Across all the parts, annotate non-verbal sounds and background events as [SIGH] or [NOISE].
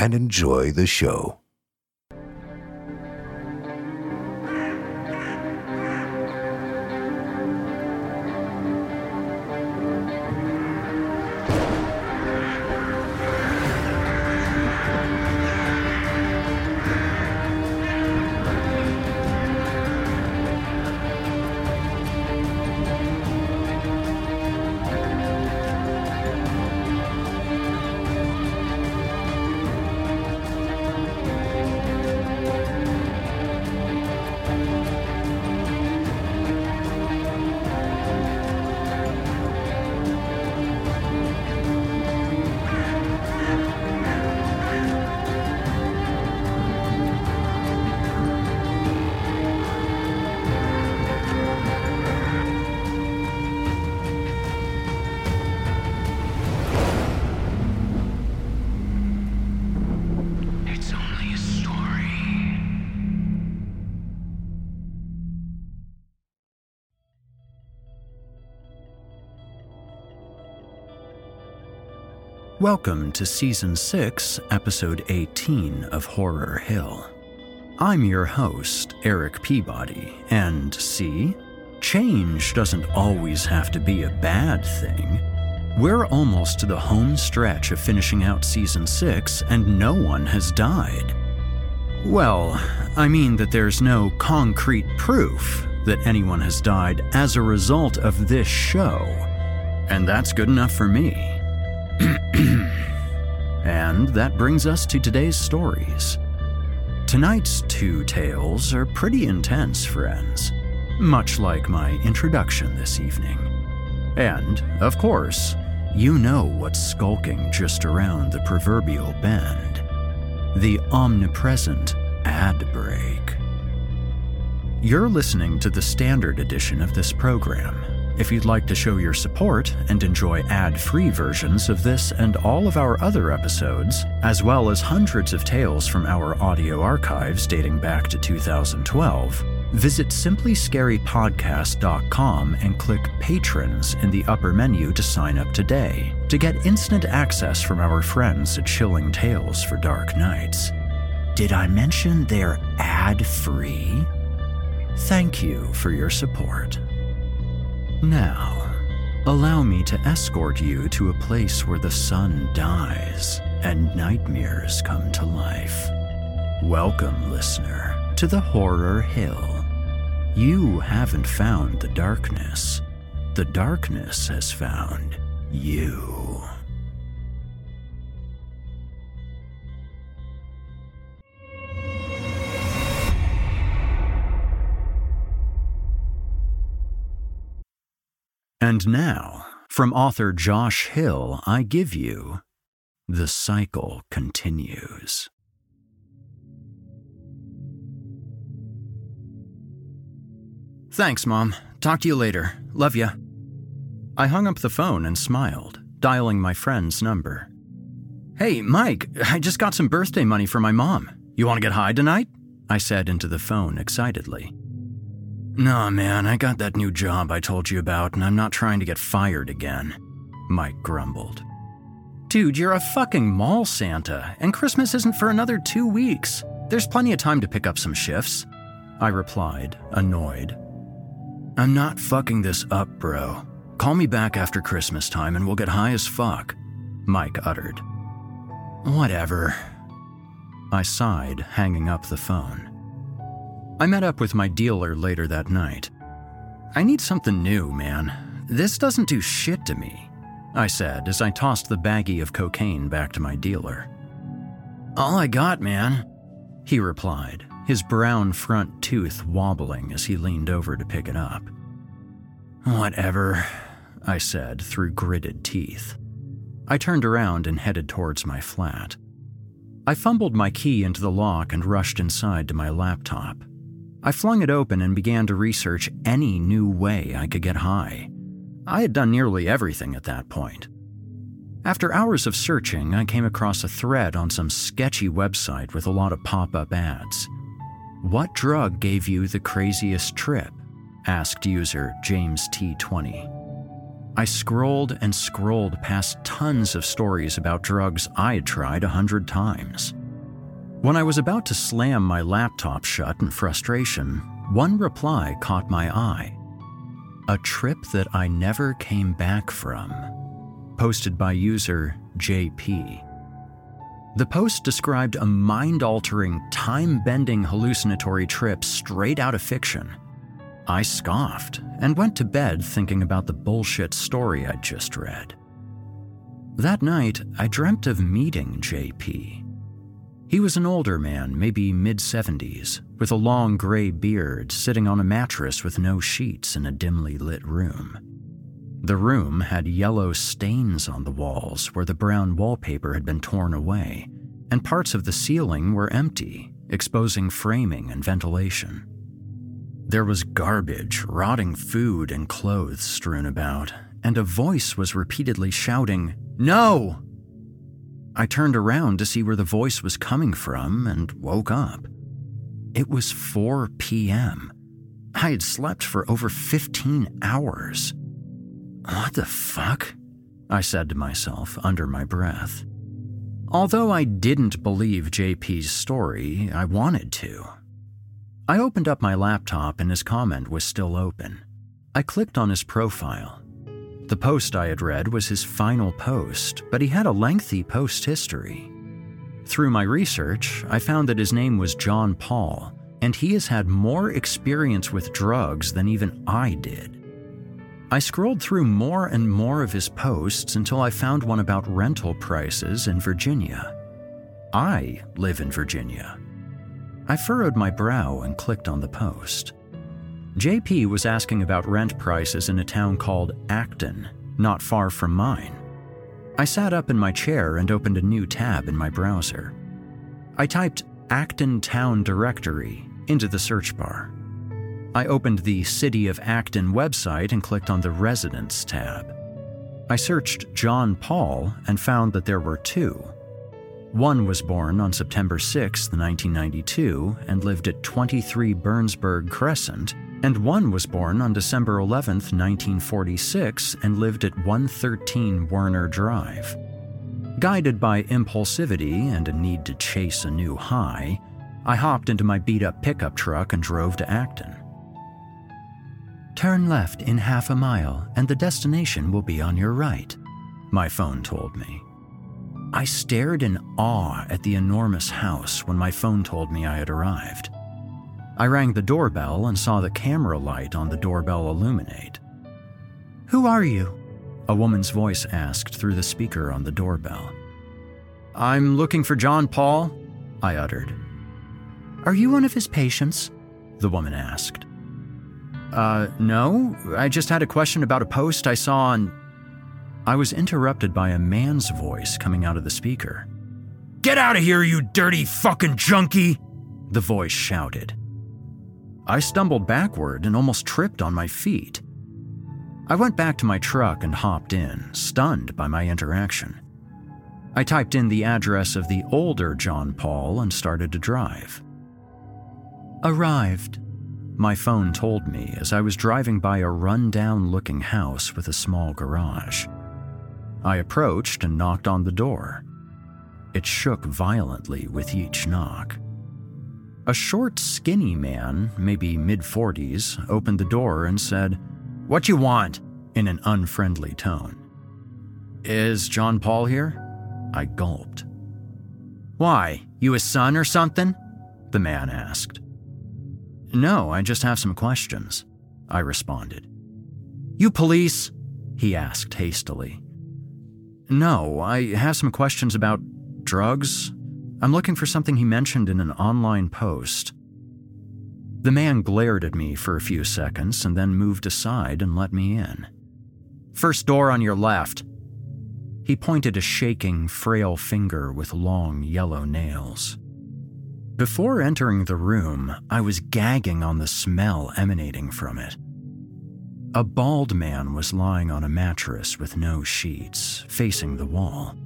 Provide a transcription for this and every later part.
and enjoy the show. Welcome to Season 6, Episode 18 of Horror Hill. I'm your host, Eric Peabody, and see, change doesn't always have to be a bad thing. We're almost to the home stretch of finishing out Season 6, and no one has died. Well, I mean that there's no concrete proof that anyone has died as a result of this show, and that's good enough for me. [CLEARS THROAT] [CLEARS THROAT] and that brings us to today's stories. Tonight's two tales are pretty intense, friends, much like my introduction this evening. And, of course, you know what's skulking just around the proverbial bend the omnipresent ad break. You're listening to the standard edition of this program. If you'd like to show your support and enjoy ad free versions of this and all of our other episodes, as well as hundreds of tales from our audio archives dating back to 2012, visit simplyscarypodcast.com and click Patrons in the upper menu to sign up today to get instant access from our friends at Chilling Tales for Dark Nights. did I mention they're ad free? Thank you for your support. Now, allow me to escort you to a place where the sun dies and nightmares come to life. Welcome, listener, to the Horror Hill. You haven't found the darkness, the darkness has found you. And now, from author Josh Hill, I give you The Cycle Continues. Thanks, Mom. Talk to you later. Love ya. I hung up the phone and smiled, dialing my friend's number. Hey, Mike, I just got some birthday money for my mom. You want to get high tonight? I said into the phone excitedly. Nah, man, I got that new job I told you about, and I'm not trying to get fired again, Mike grumbled. Dude, you're a fucking mall Santa, and Christmas isn't for another two weeks. There's plenty of time to pick up some shifts, I replied, annoyed. I'm not fucking this up, bro. Call me back after Christmas time and we'll get high as fuck, Mike uttered. Whatever. I sighed, hanging up the phone. I met up with my dealer later that night. I need something new, man. This doesn't do shit to me, I said as I tossed the baggie of cocaine back to my dealer. All I got, man, he replied, his brown front tooth wobbling as he leaned over to pick it up. Whatever, I said through gritted teeth. I turned around and headed towards my flat. I fumbled my key into the lock and rushed inside to my laptop. I flung it open and began to research any new way I could get high. I had done nearly everything at that point. After hours of searching, I came across a thread on some sketchy website with a lot of pop up ads. What drug gave you the craziest trip? asked user James T20. I scrolled and scrolled past tons of stories about drugs I had tried a hundred times. When I was about to slam my laptop shut in frustration, one reply caught my eye. A trip that I never came back from. Posted by user JP. The post described a mind altering, time bending hallucinatory trip straight out of fiction. I scoffed and went to bed thinking about the bullshit story I'd just read. That night, I dreamt of meeting JP. He was an older man, maybe mid 70s, with a long gray beard, sitting on a mattress with no sheets in a dimly lit room. The room had yellow stains on the walls where the brown wallpaper had been torn away, and parts of the ceiling were empty, exposing framing and ventilation. There was garbage, rotting food, and clothes strewn about, and a voice was repeatedly shouting, No! I turned around to see where the voice was coming from and woke up. It was 4 p.m. I had slept for over 15 hours. What the fuck? I said to myself under my breath. Although I didn't believe JP's story, I wanted to. I opened up my laptop and his comment was still open. I clicked on his profile. The post I had read was his final post, but he had a lengthy post history. Through my research, I found that his name was John Paul, and he has had more experience with drugs than even I did. I scrolled through more and more of his posts until I found one about rental prices in Virginia. I live in Virginia. I furrowed my brow and clicked on the post. JP was asking about rent prices in a town called Acton, not far from mine. I sat up in my chair and opened a new tab in my browser. I typed Acton Town Directory into the search bar. I opened the City of Acton website and clicked on the Residents tab. I searched John Paul and found that there were two. One was born on September 6, 1992, and lived at 23 Burnsburg Crescent, and one was born on December 11, 1946, and lived at 113 Werner Drive. Guided by impulsivity and a need to chase a new high, I hopped into my beat up pickup truck and drove to Acton. Turn left in half a mile, and the destination will be on your right, my phone told me. I stared in awe at the enormous house when my phone told me I had arrived. I rang the doorbell and saw the camera light on the doorbell illuminate. Who are you? A woman's voice asked through the speaker on the doorbell. I'm looking for John Paul, I uttered. Are you one of his patients? The woman asked. Uh, no. I just had a question about a post I saw on. I was interrupted by a man's voice coming out of the speaker. Get out of here, you dirty fucking junkie! The voice shouted. I stumbled backward and almost tripped on my feet. I went back to my truck and hopped in, stunned by my interaction. I typed in the address of the older John Paul and started to drive. Arrived, my phone told me as I was driving by a run-down looking house with a small garage. I approached and knocked on the door. It shook violently with each knock. A short, skinny man, maybe mid 40s, opened the door and said, What you want? in an unfriendly tone. Is John Paul here? I gulped. Why, you his son or something? The man asked. No, I just have some questions, I responded. You police? He asked hastily. No, I have some questions about drugs. I'm looking for something he mentioned in an online post. The man glared at me for a few seconds and then moved aside and let me in. First door on your left. He pointed a shaking, frail finger with long yellow nails. Before entering the room, I was gagging on the smell emanating from it. A bald man was lying on a mattress with no sheets, facing the wall.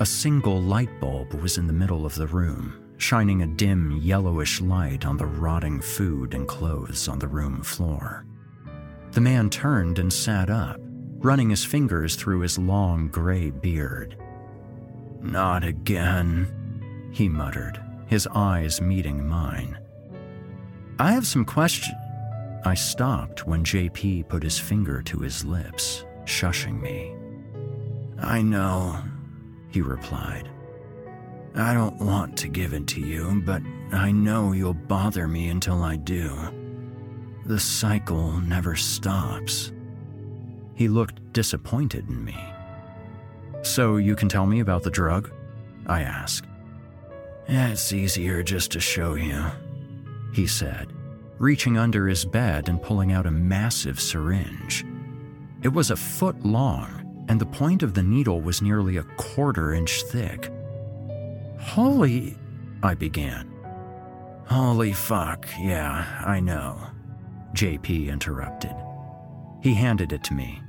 A single light bulb was in the middle of the room, shining a dim yellowish light on the rotting food and clothes on the room floor. The man turned and sat up, running his fingers through his long gray beard. Not again, he muttered his eyes meeting mine. I have some questions. I stopped when JP put his finger to his lips, shushing me. I know, he replied. I don't want to give it to you, but I know you'll bother me until I do. The cycle never stops. He looked disappointed in me. So you can tell me about the drug? I asked. It's easier just to show you, he said, reaching under his bed and pulling out a massive syringe. It was a foot long, and the point of the needle was nearly a quarter inch thick. Holy, I began. Holy fuck, yeah, I know, JP interrupted. He handed it to me.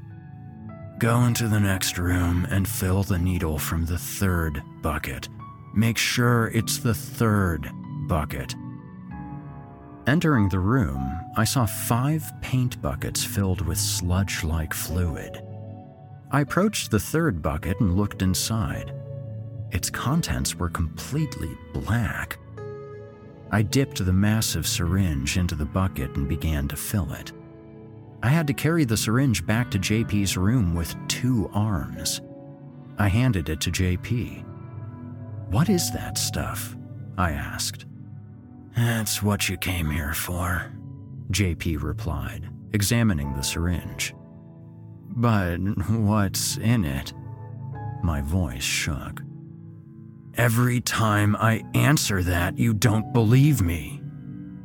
Go into the next room and fill the needle from the third bucket. Make sure it's the third bucket. Entering the room, I saw five paint buckets filled with sludge like fluid. I approached the third bucket and looked inside. Its contents were completely black. I dipped the massive syringe into the bucket and began to fill it. I had to carry the syringe back to JP's room with two arms. I handed it to JP. What is that stuff? I asked. That's what you came here for, JP replied, examining the syringe. But what's in it? My voice shook. Every time I answer that, you don't believe me,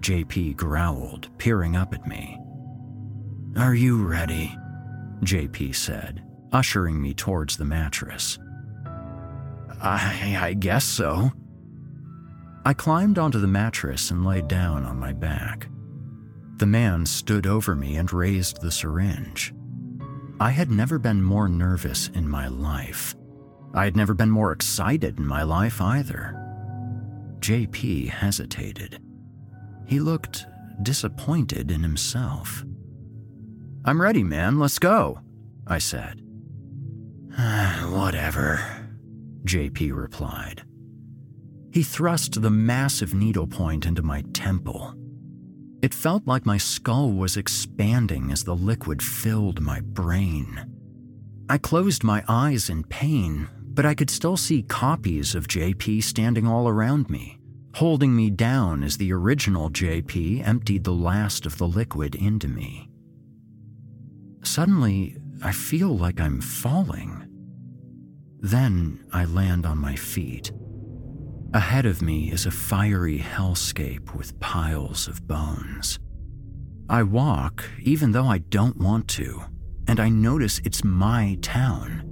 JP growled, peering up at me. Are you ready? JP said, ushering me towards the mattress. I, I guess so. I climbed onto the mattress and lay down on my back. The man stood over me and raised the syringe. I had never been more nervous in my life. I had never been more excited in my life either. JP hesitated. He looked disappointed in himself. I'm ready, man. Let's go, I said. Ah, whatever. JP replied. He thrust the massive needlepoint into my temple. It felt like my skull was expanding as the liquid filled my brain. I closed my eyes in pain, but I could still see copies of JP standing all around me, holding me down as the original JP emptied the last of the liquid into me. Suddenly, I feel like I'm falling. Then I land on my feet. Ahead of me is a fiery hellscape with piles of bones. I walk, even though I don't want to, and I notice it's my town.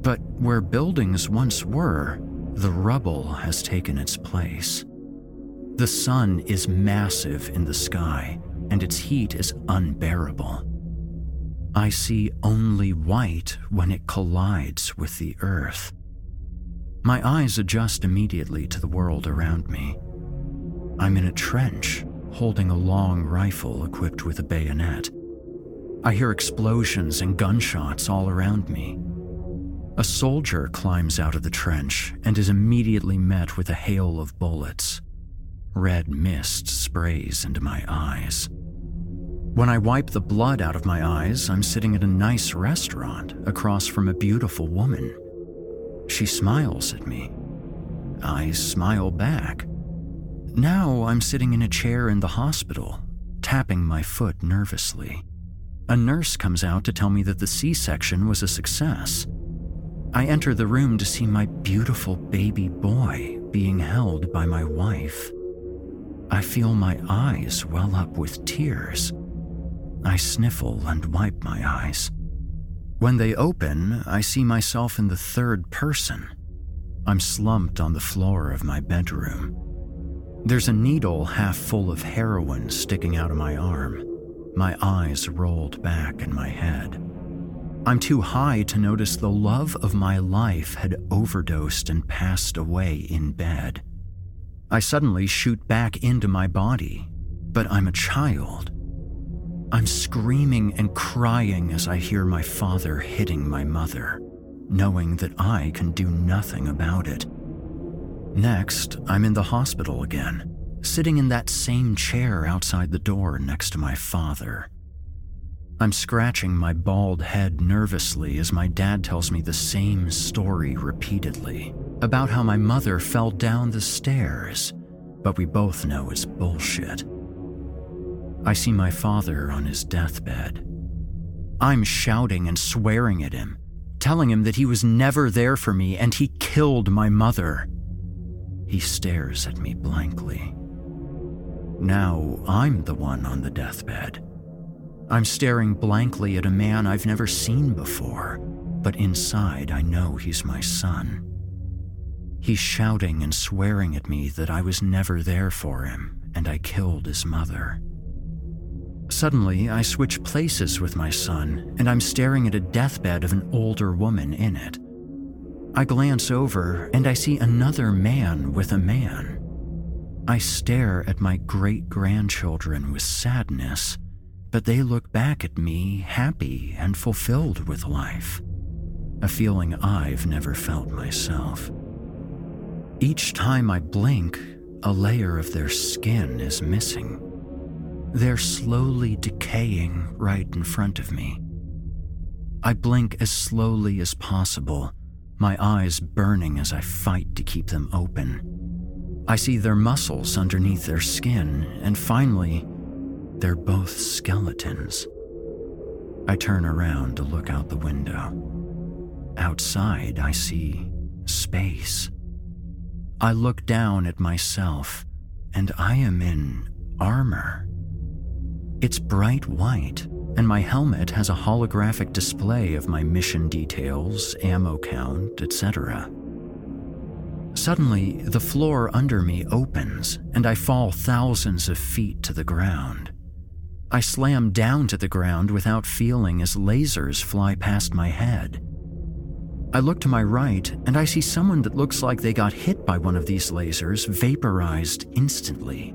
But where buildings once were, the rubble has taken its place. The sun is massive in the sky, and its heat is unbearable. I see only white when it collides with the earth. My eyes adjust immediately to the world around me. I'm in a trench, holding a long rifle equipped with a bayonet. I hear explosions and gunshots all around me. A soldier climbs out of the trench and is immediately met with a hail of bullets. Red mist sprays into my eyes. When I wipe the blood out of my eyes, I'm sitting at a nice restaurant across from a beautiful woman. She smiles at me. I smile back. Now I'm sitting in a chair in the hospital, tapping my foot nervously. A nurse comes out to tell me that the C section was a success. I enter the room to see my beautiful baby boy being held by my wife. I feel my eyes well up with tears. I sniffle and wipe my eyes. When they open, I see myself in the third person. I'm slumped on the floor of my bedroom. There's a needle half full of heroin sticking out of my arm, my eyes rolled back in my head. I'm too high to notice the love of my life had overdosed and passed away in bed. I suddenly shoot back into my body, but I'm a child. I'm screaming and crying as I hear my father hitting my mother, knowing that I can do nothing about it. Next, I'm in the hospital again, sitting in that same chair outside the door next to my father. I'm scratching my bald head nervously as my dad tells me the same story repeatedly about how my mother fell down the stairs, but we both know it's bullshit. I see my father on his deathbed. I'm shouting and swearing at him, telling him that he was never there for me and he killed my mother. He stares at me blankly. Now I'm the one on the deathbed. I'm staring blankly at a man I've never seen before, but inside I know he's my son. He's shouting and swearing at me that I was never there for him and I killed his mother. Suddenly, I switch places with my son, and I'm staring at a deathbed of an older woman in it. I glance over and I see another man with a man. I stare at my great grandchildren with sadness, but they look back at me happy and fulfilled with life, a feeling I've never felt myself. Each time I blink, a layer of their skin is missing. They're slowly decaying right in front of me. I blink as slowly as possible, my eyes burning as I fight to keep them open. I see their muscles underneath their skin, and finally, they're both skeletons. I turn around to look out the window. Outside, I see space. I look down at myself, and I am in armor. It's bright white, and my helmet has a holographic display of my mission details, ammo count, etc. Suddenly, the floor under me opens, and I fall thousands of feet to the ground. I slam down to the ground without feeling as lasers fly past my head. I look to my right, and I see someone that looks like they got hit by one of these lasers vaporized instantly.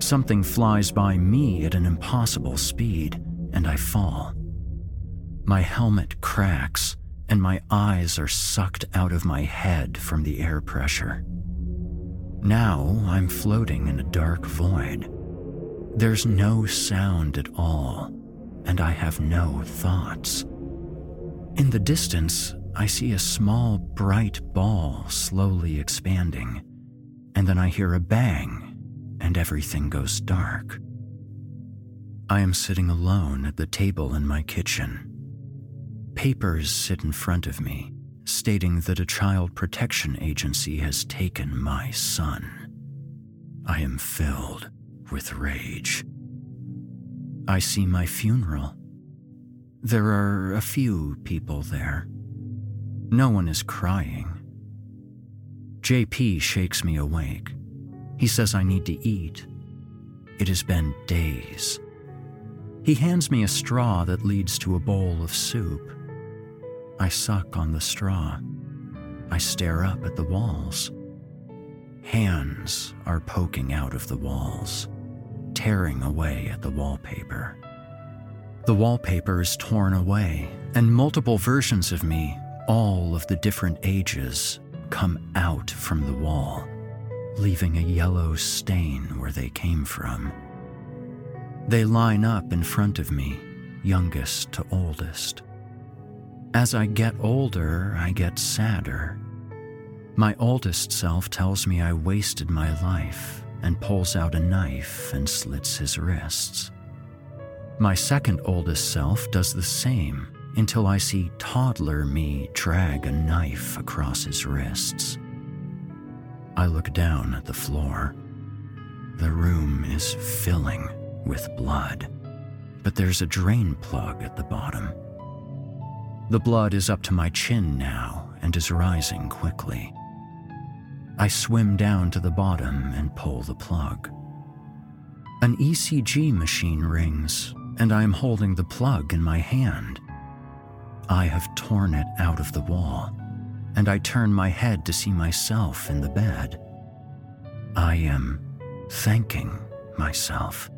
Something flies by me at an impossible speed, and I fall. My helmet cracks, and my eyes are sucked out of my head from the air pressure. Now I'm floating in a dark void. There's no sound at all, and I have no thoughts. In the distance, I see a small, bright ball slowly expanding, and then I hear a bang, and everything goes dark. I am sitting alone at the table in my kitchen. Papers sit in front of me, stating that a child protection agency has taken my son. I am filled with rage. I see my funeral. There are a few people there. No one is crying. JP shakes me awake. He says I need to eat. It has been days. He hands me a straw that leads to a bowl of soup. I suck on the straw. I stare up at the walls. Hands are poking out of the walls, tearing away at the wallpaper. The wallpaper is torn away, and multiple versions of me, all of the different ages, come out from the wall, leaving a yellow stain where they came from. They line up in front of me, youngest to oldest. As I get older, I get sadder. My oldest self tells me I wasted my life and pulls out a knife and slits his wrists. My second oldest self does the same until I see toddler me drag a knife across his wrists. I look down at the floor. The room is filling with blood, but there's a drain plug at the bottom. The blood is up to my chin now and is rising quickly. I swim down to the bottom and pull the plug. An ECG machine rings, and I am holding the plug in my hand. I have torn it out of the wall, and I turn my head to see myself in the bed. I am thanking myself.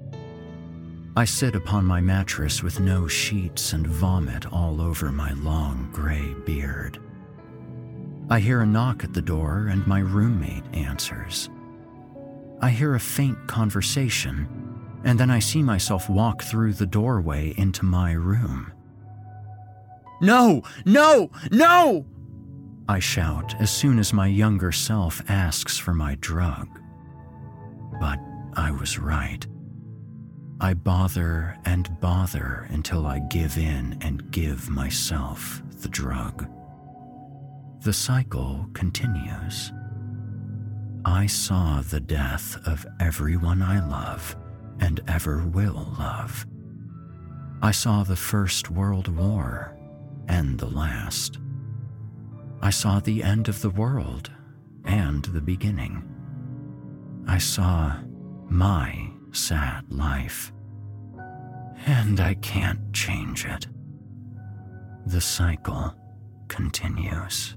I sit upon my mattress with no sheets and vomit all over my long gray beard. I hear a knock at the door and my roommate answers. I hear a faint conversation, and then I see myself walk through the doorway into my room. No, no, no! I shout as soon as my younger self asks for my drug. But I was right. I bother and bother until I give in and give myself the drug. The cycle continues. I saw the death of everyone I love and ever will love. I saw the First World War and the last. I saw the end of the world and the beginning. I saw my sad life. And I can't change it. The cycle continues.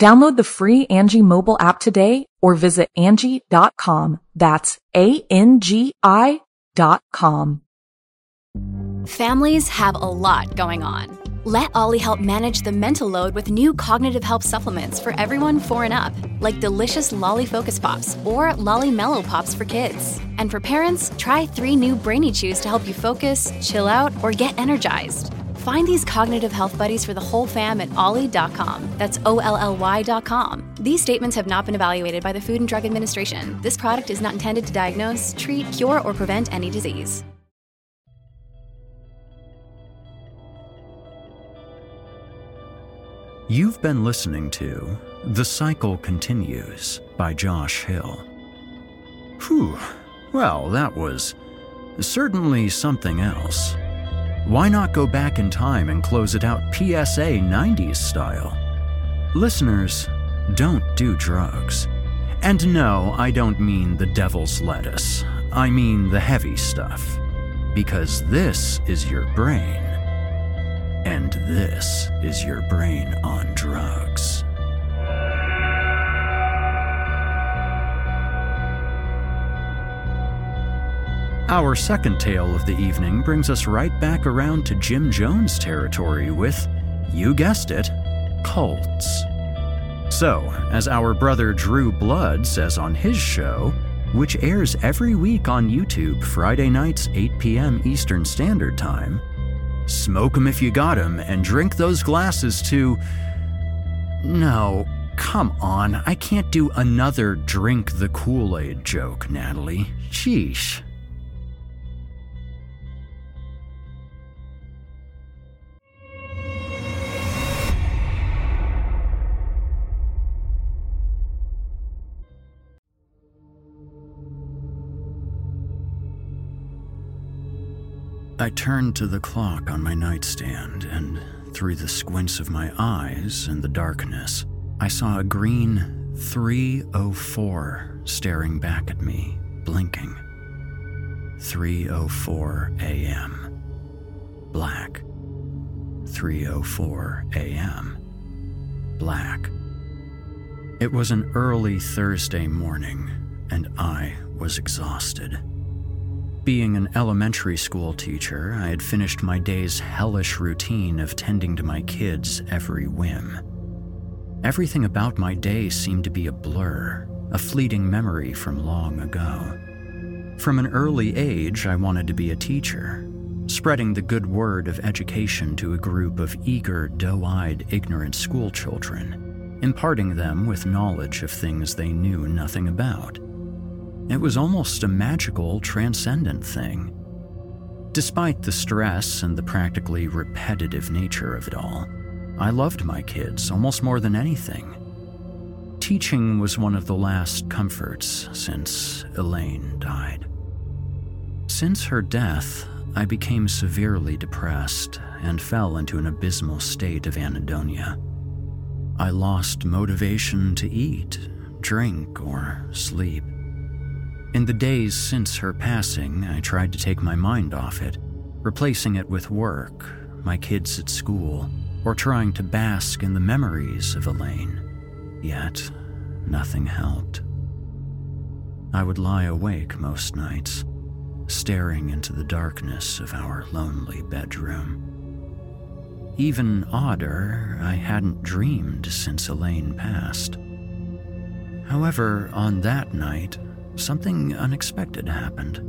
Download the free Angi mobile app today or visit Angi.com. That's A-N-G-I dot com. Families have a lot going on. Let Olly help manage the mental load with new cognitive help supplements for everyone four and up, like delicious Olly Focus Pops or Olly Mellow Pops for kids. And for parents, try three new Brainy Chews to help you focus, chill out, or get energized. Find these cognitive health buddies for the whole fam at olly.com. That's O L L Y.com. These statements have not been evaluated by the Food and Drug Administration. This product is not intended to diagnose, treat, cure, or prevent any disease. You've been listening to The Cycle Continues by Josh Hill. Whew, well, that was certainly something else. Why not go back in time and close it out PSA 90s style? Listeners, don't do drugs. And no, I don't mean the devil's lettuce. I mean the heavy stuff. Because this is your brain. And this is your brain on drugs. Our second tale of the evening brings us right back around to Jim Jones territory with, you guessed it, cults. So, as our brother Drew Blood says on his show, which airs every week on YouTube Friday nights 8 p.m. Eastern Standard Time, smoke 'em if you got 'em and drink those glasses to. No, come on, I can't do another drink the Kool Aid joke, Natalie. Sheesh. I turned to the clock on my nightstand, and through the squints of my eyes and the darkness, I saw a green 304 staring back at me, blinking. 3:04 a.m. Black. 3:04 a.m. Black. It was an early Thursday morning, and I was exhausted. Being an elementary school teacher, I had finished my day's hellish routine of tending to my kids' every whim. Everything about my day seemed to be a blur, a fleeting memory from long ago. From an early age, I wanted to be a teacher, spreading the good word of education to a group of eager, doe eyed, ignorant schoolchildren, imparting them with knowledge of things they knew nothing about. It was almost a magical, transcendent thing. Despite the stress and the practically repetitive nature of it all, I loved my kids almost more than anything. Teaching was one of the last comforts since Elaine died. Since her death, I became severely depressed and fell into an abysmal state of anhedonia. I lost motivation to eat, drink, or sleep. In the days since her passing, I tried to take my mind off it, replacing it with work, my kids at school, or trying to bask in the memories of Elaine. Yet, nothing helped. I would lie awake most nights, staring into the darkness of our lonely bedroom. Even odder, I hadn't dreamed since Elaine passed. However, on that night, something unexpected happened.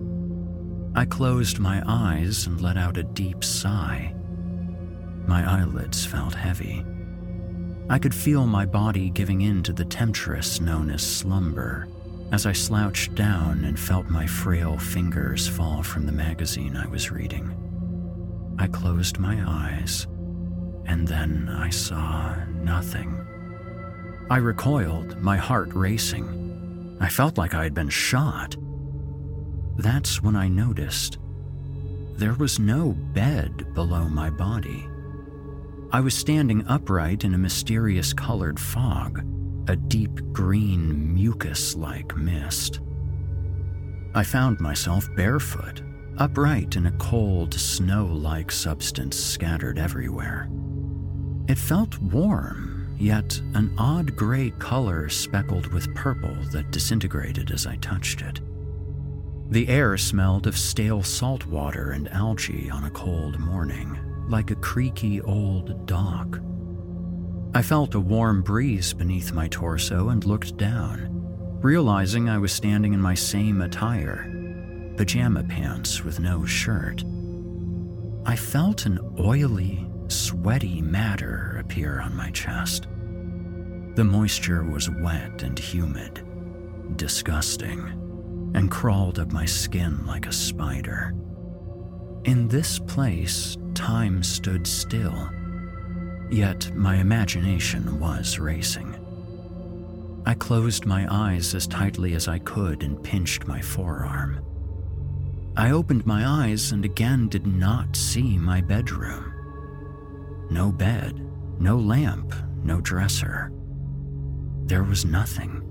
I closed my eyes and let out a deep sigh. My eyelids felt heavy. I could feel my body giving in to the temptress known as slumber as I slouched down and felt my frail fingers fall from the magazine I was reading. I closed my eyes, and then I saw nothing. I recoiled, my heart racing. I felt like I had been shot. That's when I noticed there was no bed below my body. I was standing upright in a mysterious colored fog, a deep green mucus like mist. I found myself barefoot, upright in a cold, snow like substance scattered everywhere. It felt warm, yet an odd gray color speckled with purple that disintegrated as I touched it. The air smelled of stale salt water and algae on a cold morning, like a creaky old dock. I felt a warm breeze beneath my torso and looked down, realizing I was standing in my same attire pajama pants with no shirt. I felt an oily, sweaty matter appear on my chest. The moisture was wet and humid, disgusting, and crawled up my skin like a spider. In this place, time stood still, yet my imagination was racing. I closed my eyes as tightly as I could and pinched my forearm. I opened my eyes and again did not see my bedroom. No bed, no lamp, no dresser. There was nothing.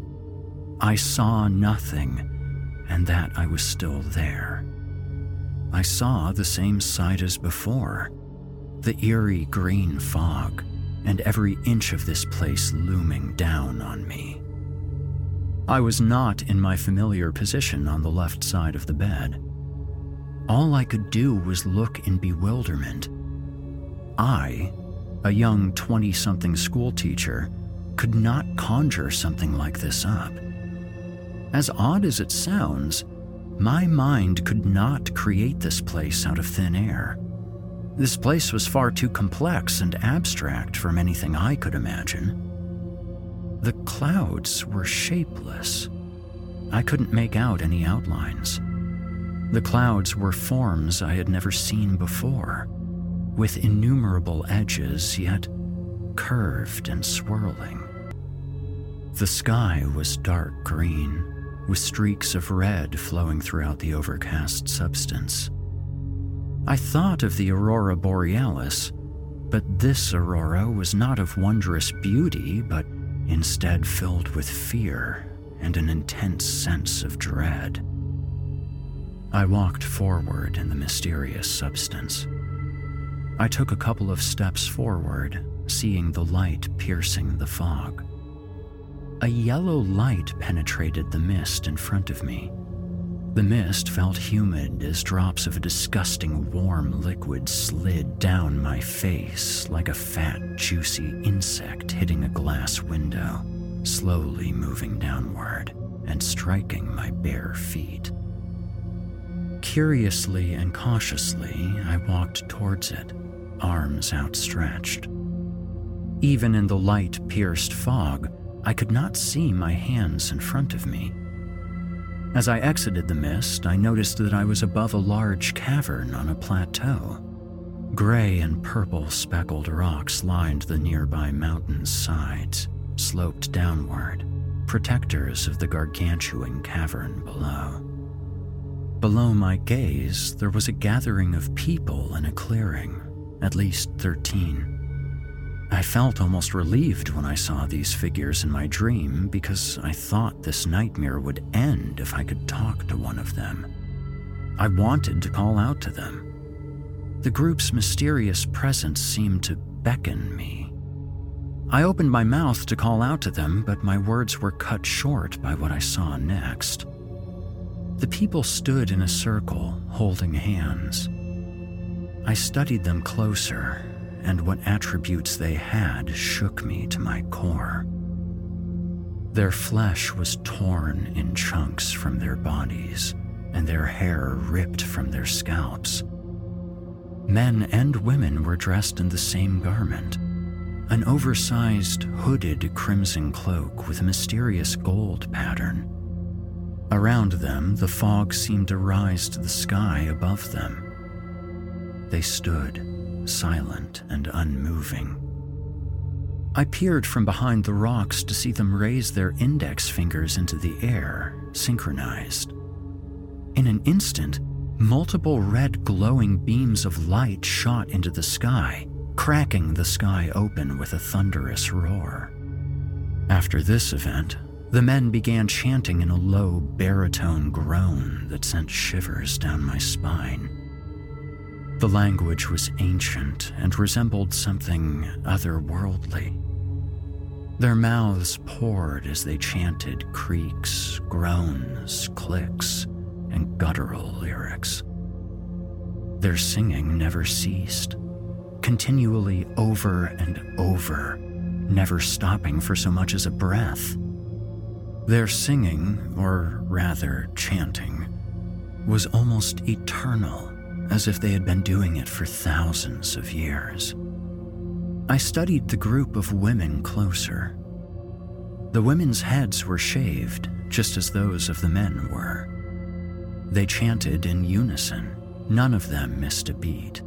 I saw nothing, and that I was still there. I saw the same sight as before the eerie green fog, and every inch of this place looming down on me. I was not in my familiar position on the left side of the bed. All I could do was look in bewilderment. I, a young 20 something schoolteacher, could not conjure something like this up. As odd as it sounds, my mind could not create this place out of thin air. This place was far too complex and abstract from anything I could imagine. The clouds were shapeless. I couldn't make out any outlines. The clouds were forms I had never seen before, with innumerable edges, yet curved and swirling. The sky was dark green, with streaks of red flowing throughout the overcast substance. I thought of the aurora borealis, but this aurora was not of wondrous beauty, but instead filled with fear and an intense sense of dread. I walked forward in the mysterious substance. I took a couple of steps forward, seeing the light piercing the fog. A yellow light penetrated the mist in front of me. The mist felt humid as drops of a disgusting warm liquid slid down my face like a fat, juicy insect hitting a glass window, slowly moving downward and striking my bare feet. Curiously and cautiously, I walked towards it, arms outstretched. Even in the light pierced fog, I could not see my hands in front of me as I exited the mist, I noticed that I was above a large cavern on a plateau. Gray and purple speckled rocks lined the nearby mountain's sides, sloped downward, protectors of the gargantuan cavern below. Below my gaze, there was a gathering of people in a clearing, at least 13. I felt almost relieved when I saw these figures in my dream because I thought this nightmare would end if I could talk to one of them. I wanted to call out to them. The group's mysterious presence seemed to beckon me. I opened my mouth to call out to them, but my words were cut short by what I saw next. The people stood in a circle, holding hands. I studied them closer and what attributes they had shook me to my core. Their flesh was torn in chunks from their bodies, and their hair ripped from their scalps. Men and women were dressed in the same garment an oversized, hooded crimson cloak with a mysterious gold pattern. Around them, the fog seemed to rise to the sky above them. They stood, silent and unmoving. I peered from behind the rocks to see them raise their index fingers into the air, synchronized. In an instant, multiple red glowing beams of light shot into the sky, cracking the sky open with a thunderous roar. After this event, the men began chanting in a low baritone groan that sent shivers down my spine. The language was ancient and resembled something otherworldly. Their mouths poured as they chanted creaks, groans, clicks, and guttural lyrics. Their singing never ceased, continually over and over, never stopping for so much as a breath. Their singing, or rather chanting, was almost eternal as if they had been doing it for thousands of years. I studied the group of women closer. The women's heads were shaved, just as those of the men were. They chanted in unison, none of them missed a beat.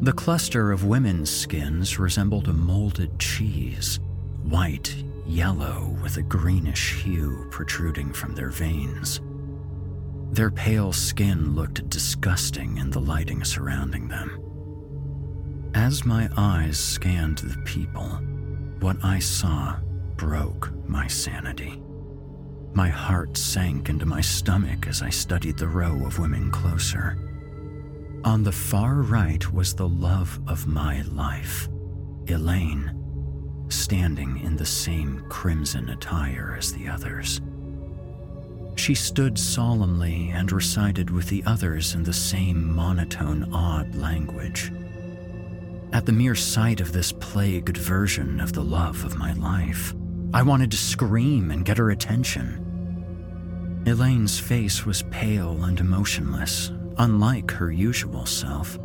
The cluster of women's skins resembled a molded cheese, white, yellow, with a greenish hue protruding from their veins. Their pale skin looked disgusting in the lighting surrounding them. As my eyes scanned the people, what I saw broke my sanity. My heart sank into my stomach as I studied the row of women closer. On the far right was the love of my life, Elaine, standing in the same crimson attire as the others. She stood solemnly and recited with the others in the same monotone, odd language. At the mere sight of this plagued version of the love of my life, I wanted to scream and get her attention. Elaine's face was pale and emotionless, unlike her usual self.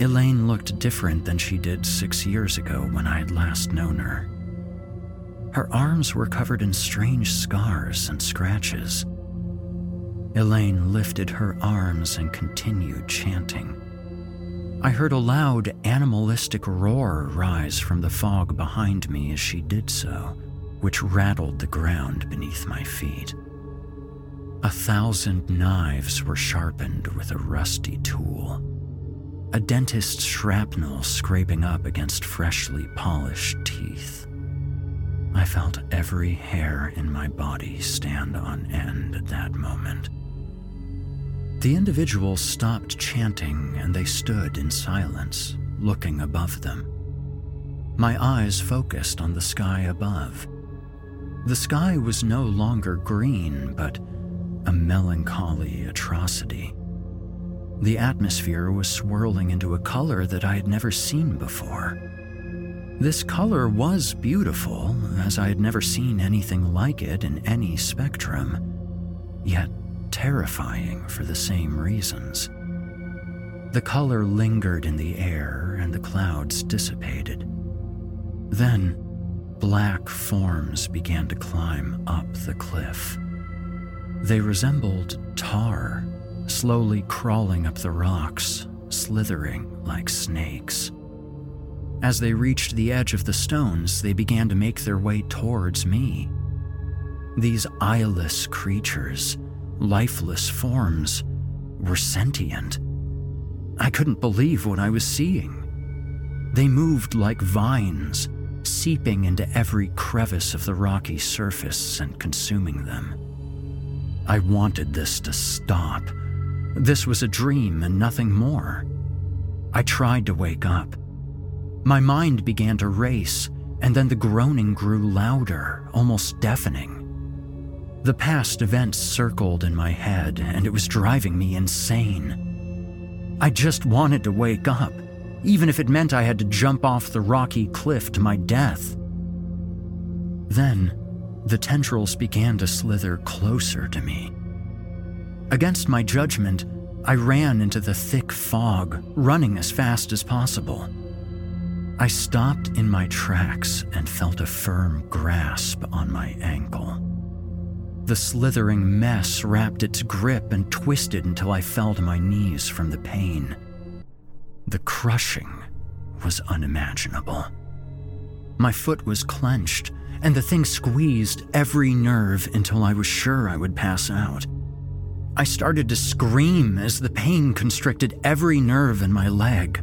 Elaine looked different than she did six years ago when I had last known her. Her arms were covered in strange scars and scratches. Elaine lifted her arms and continued chanting. I heard a loud, animalistic roar rise from the fog behind me as she did so, which rattled the ground beneath my feet. A thousand knives were sharpened with a rusty tool. A dentist's shrapnel scraping up against freshly polished teeth. I felt every hair in my body stand on end at that moment. The individuals stopped chanting and they stood in silence, looking above them. My eyes focused on the sky above. The sky was no longer green, but a melancholy atrocity. The atmosphere was swirling into a color that I had never seen before. This color was beautiful, as I had never seen anything like it in any spectrum, yet terrifying for the same reasons. The color lingered in the air and the clouds dissipated. Then, black forms began to climb up the cliff. They resembled tar, slowly crawling up the rocks, slithering like snakes. As they reached the edge of the stones, they began to make their way towards me. These eyeless creatures, lifeless forms were sentient. I couldn't believe what I was seeing. They moved like vines, seeping into every crevice of the rocky surface and consuming them. I wanted this to stop. This was a dream and nothing more. I tried to wake up. My mind began to race, and then the groaning grew louder, almost deafening. The past events circled in my head, and it was driving me insane. I just wanted to wake up, even if it meant I had to jump off the rocky cliff to my death. Then, the tendrils began to slither closer to me. Against my judgment, I ran into the thick fog, running as fast as possible. I stopped in my tracks and felt a firm grasp on my ankle. The slithering mess wrapped its grip and twisted until I fell to my knees from the pain. The crushing was unimaginable. My foot was clenched, and the thing squeezed every nerve until I was sure I would pass out. I started to scream as the pain constricted every nerve in my leg.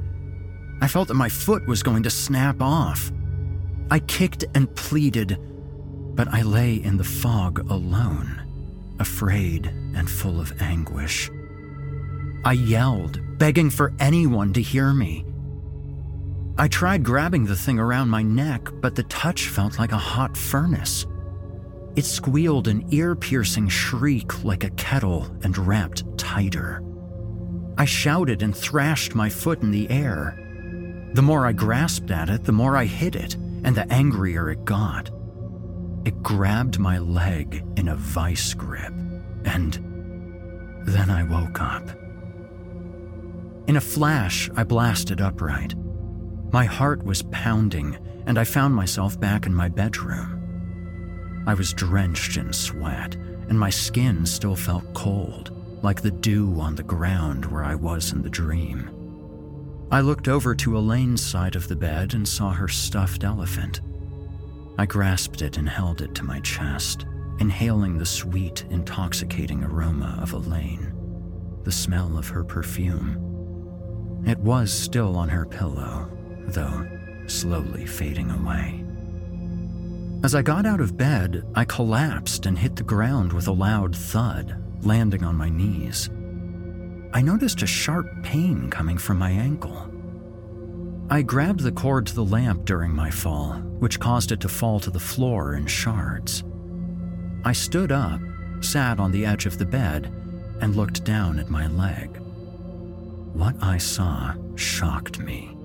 I felt that my foot was going to snap off. I kicked and pleaded, but I lay in the fog alone, afraid and full of anguish. I yelled, begging for anyone to hear me. I tried grabbing the thing around my neck, but the touch felt like a hot furnace. It squealed an ear piercing shriek like a kettle and wrapped tighter. I shouted and thrashed my foot in the air. The more I grasped at it, the more I hit it, and the angrier it got. It grabbed my leg in a vice grip, and then I woke up. In a flash, I blasted upright. My heart was pounding, and I found myself back in my bedroom. I was drenched in sweat, and my skin still felt cold, like the dew on the ground where I was in the dream. I looked over to Elaine's side of the bed and saw her stuffed elephant. I grasped it and held it to my chest, inhaling the sweet, intoxicating aroma of Elaine, the smell of her perfume. It was still on her pillow, though slowly fading away. As I got out of bed, I collapsed and hit the ground with a loud thud, landing on my knees. I noticed a sharp pain coming from my ankle. I grabbed the cord to the lamp during my fall, which caused it to fall to the floor in shards. I stood up, sat on the edge of the bed, and looked down at my leg. What I saw shocked me.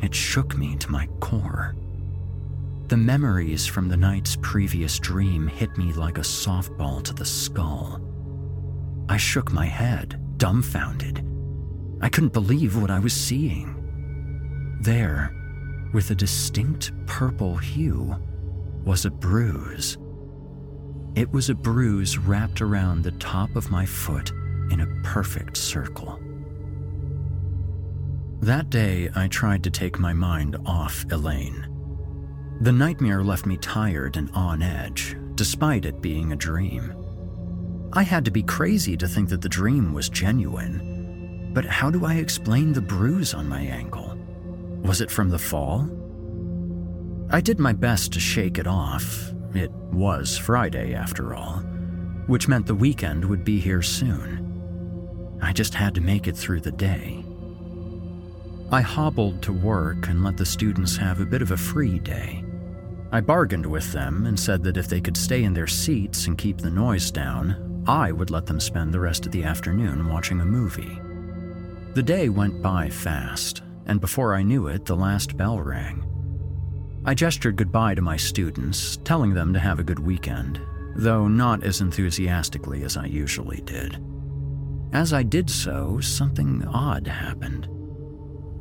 It shook me to my core. The memories from the night's previous dream hit me like a softball to the skull. I shook my head, dumbfounded. I couldn't believe what I was seeing. There, with a distinct purple hue, was a bruise. It was a bruise wrapped around the top of my foot in a perfect circle. That day, I tried to take my mind off Elaine. The nightmare left me tired and on edge, despite it being a dream. I had to be crazy to think that the dream was genuine. But how do I explain the bruise on my ankle? Was it from the fall? I did my best to shake it off. It was Friday, after all, which meant the weekend would be here soon. I just had to make it through the day. I hobbled to work and let the students have a bit of a free day. I bargained with them and said that if they could stay in their seats and keep the noise down, I would let them spend the rest of the afternoon watching a movie. The day went by fast, and before I knew it, the last bell rang. I gestured goodbye to my students, telling them to have a good weekend, though not as enthusiastically as I usually did. As I did so, something odd happened.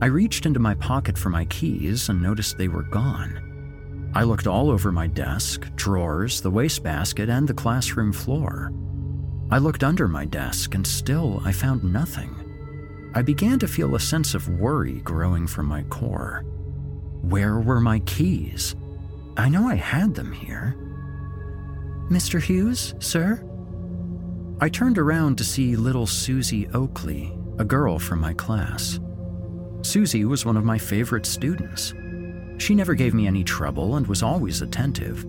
I reached into my pocket for my keys and noticed they were gone. I looked all over my desk, drawers, the wastebasket, and the classroom floor. I looked under my desk and still I found nothing. I began to feel a sense of worry growing from my core. Where were my keys? I know I had them here. Mr. Hughes, sir? I turned around to see little Susie Oakley, a girl from my class. Susie was one of my favorite students. She never gave me any trouble and was always attentive.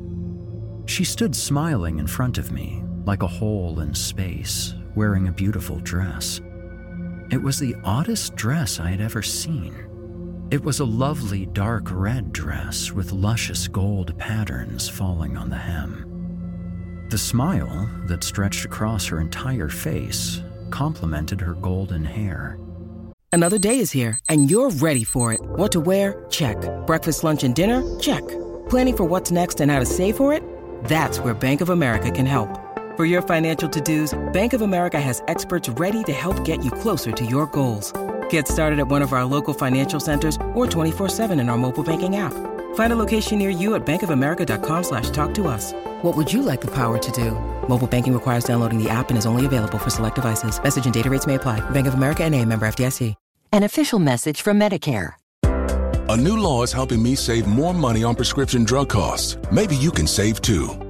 She stood smiling in front of me, like a hole in space, wearing a beautiful dress. It was the oddest dress I had ever seen. It was a lovely dark red dress with luscious gold patterns falling on the hem. The smile that stretched across her entire face complemented her golden hair. Another day is here, and you're ready for it. What to wear? Check. Breakfast, lunch, and dinner? Check. Planning for what's next and how to save for it? That's where Bank of America can help. For your financial to dos, Bank of America has experts ready to help get you closer to your goals. Get started at one of our local financial centers or 24-7 in our mobile banking app. Find a location near you at bankofamerica.com slash talk to us. What would you like the power to do? Mobile banking requires downloading the app and is only available for select devices. Message and data rates may apply. Bank of America and a member FDIC. An official message from Medicare. A new law is helping me save more money on prescription drug costs. Maybe you can save too.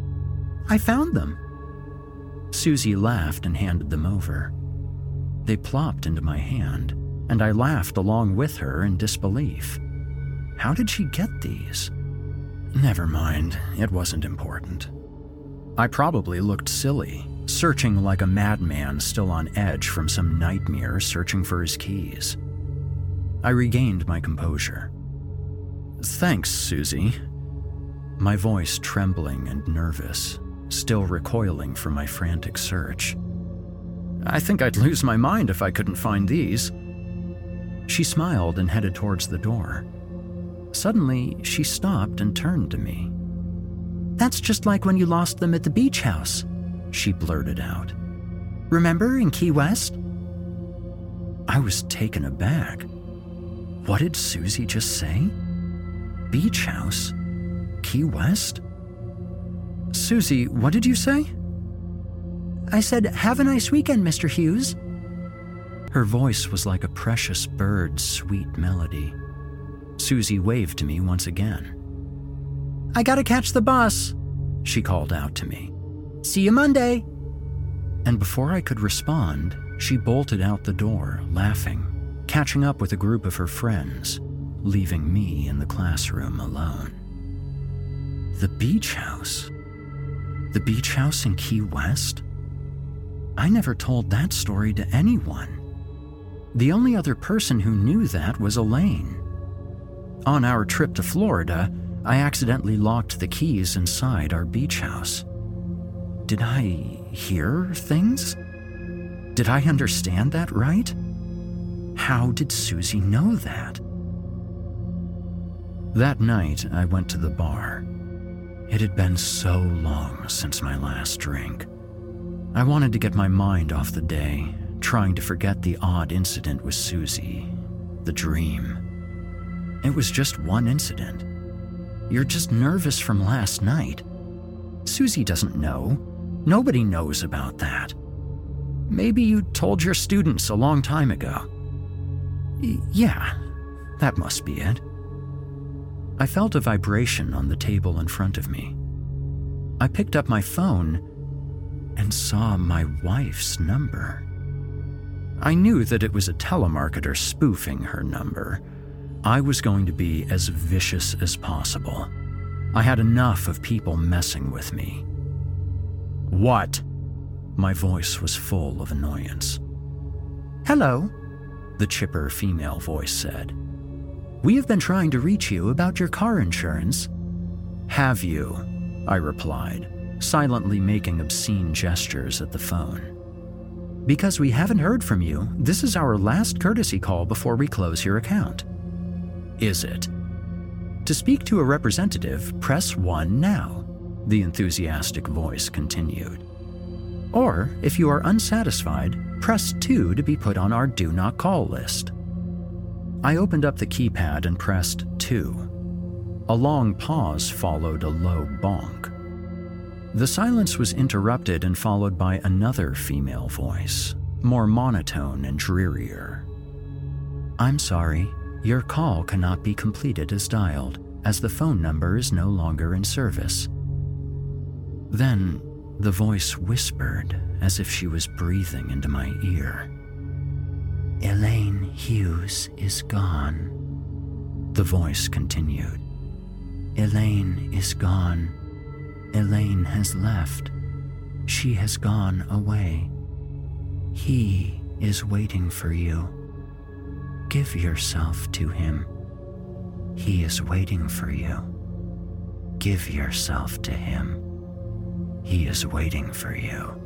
I found them. Susie laughed and handed them over. They plopped into my hand, and I laughed along with her in disbelief. How did she get these? Never mind, it wasn't important. I probably looked silly, searching like a madman still on edge from some nightmare searching for his keys. I regained my composure. Thanks, Susie. My voice trembling and nervous, still recoiling from my frantic search. I think I'd lose my mind if I couldn't find these. She smiled and headed towards the door. Suddenly, she stopped and turned to me. That's just like when you lost them at the beach house, she blurted out. Remember in Key West? I was taken aback. What did Susie just say? Beach house? Key West? Susie, what did you say? I said, Have a nice weekend, Mr. Hughes. Her voice was like a precious bird's sweet melody. Susie waved to me once again. I gotta catch the bus, she called out to me. See you Monday. And before I could respond, she bolted out the door, laughing, catching up with a group of her friends, leaving me in the classroom alone. The beach house? The beach house in Key West? I never told that story to anyone. The only other person who knew that was Elaine. On our trip to Florida, I accidentally locked the keys inside our beach house. Did I hear things? Did I understand that right? How did Susie know that? That night, I went to the bar. It had been so long since my last drink. I wanted to get my mind off the day, trying to forget the odd incident with Susie, the dream. It was just one incident. You're just nervous from last night. Susie doesn't know. Nobody knows about that. Maybe you told your students a long time ago. Y- yeah, that must be it. I felt a vibration on the table in front of me. I picked up my phone and saw my wife's number. I knew that it was a telemarketer spoofing her number. I was going to be as vicious as possible. I had enough of people messing with me. What? My voice was full of annoyance. Hello, the chipper female voice said. We have been trying to reach you about your car insurance. Have you? I replied, silently making obscene gestures at the phone. Because we haven't heard from you, this is our last courtesy call before we close your account. Is it? To speak to a representative, press 1 now, the enthusiastic voice continued. Or, if you are unsatisfied, press 2 to be put on our do not call list. I opened up the keypad and pressed 2. A long pause followed a low bonk. The silence was interrupted and followed by another female voice, more monotone and drearier. I'm sorry, your call cannot be completed as dialed, as the phone number is no longer in service. Then the voice whispered as if she was breathing into my ear. Elaine Hughes is gone. The voice continued. Elaine is gone. Elaine has left. She has gone away. He is waiting for you. Give yourself to him. He is waiting for you. Give yourself to him. He is waiting for you.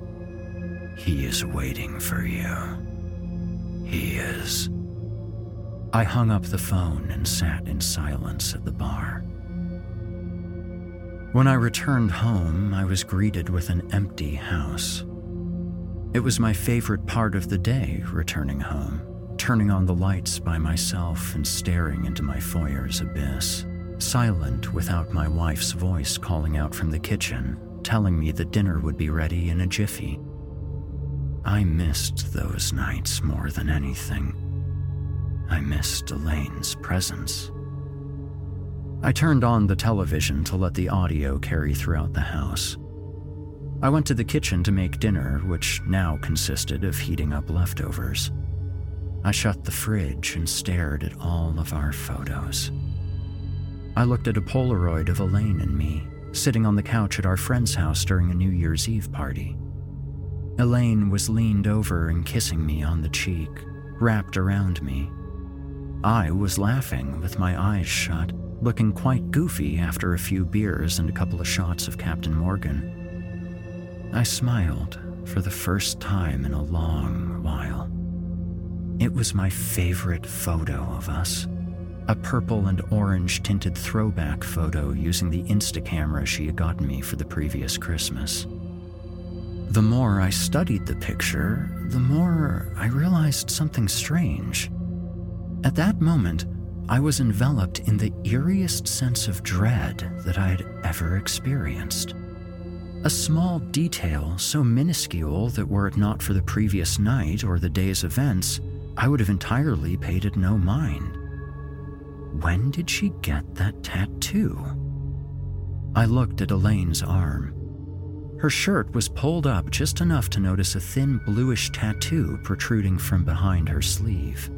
He is waiting for you. He is. I hung up the phone and sat in silence at the bar. When I returned home, I was greeted with an empty house. It was my favorite part of the day, returning home, turning on the lights by myself and staring into my foyer's abyss, silent without my wife's voice calling out from the kitchen, telling me that dinner would be ready in a jiffy. I missed those nights more than anything. I missed Elaine's presence. I turned on the television to let the audio carry throughout the house. I went to the kitchen to make dinner, which now consisted of heating up leftovers. I shut the fridge and stared at all of our photos. I looked at a Polaroid of Elaine and me, sitting on the couch at our friend's house during a New Year's Eve party. Elaine was leaned over and kissing me on the cheek, wrapped around me. I was laughing with my eyes shut, looking quite goofy after a few beers and a couple of shots of Captain Morgan. I smiled for the first time in a long while. It was my favorite photo of us. A purple and orange tinted throwback photo using the Instacamera she had gotten me for the previous Christmas. The more I studied the picture, the more I realized something strange. At that moment, I was enveloped in the eeriest sense of dread that I had ever experienced. A small detail so minuscule that were it not for the previous night or the day's events, I would have entirely paid it no mind. When did she get that tattoo? I looked at Elaine's arm. Her shirt was pulled up just enough to notice a thin bluish tattoo protruding from behind her sleeve.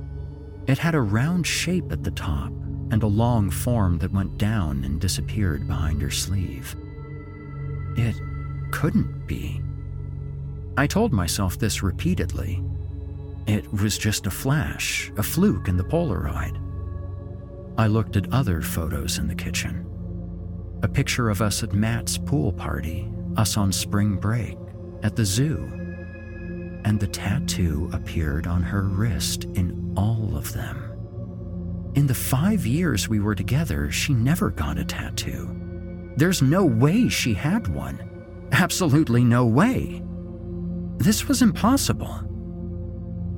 It had a round shape at the top and a long form that went down and disappeared behind her sleeve. It couldn't be. I told myself this repeatedly. It was just a flash, a fluke in the Polaroid. I looked at other photos in the kitchen. A picture of us at Matt's pool party, us on spring break, at the zoo. And the tattoo appeared on her wrist in all of them. In the five years we were together, she never got a tattoo. There's no way she had one. Absolutely no way. This was impossible.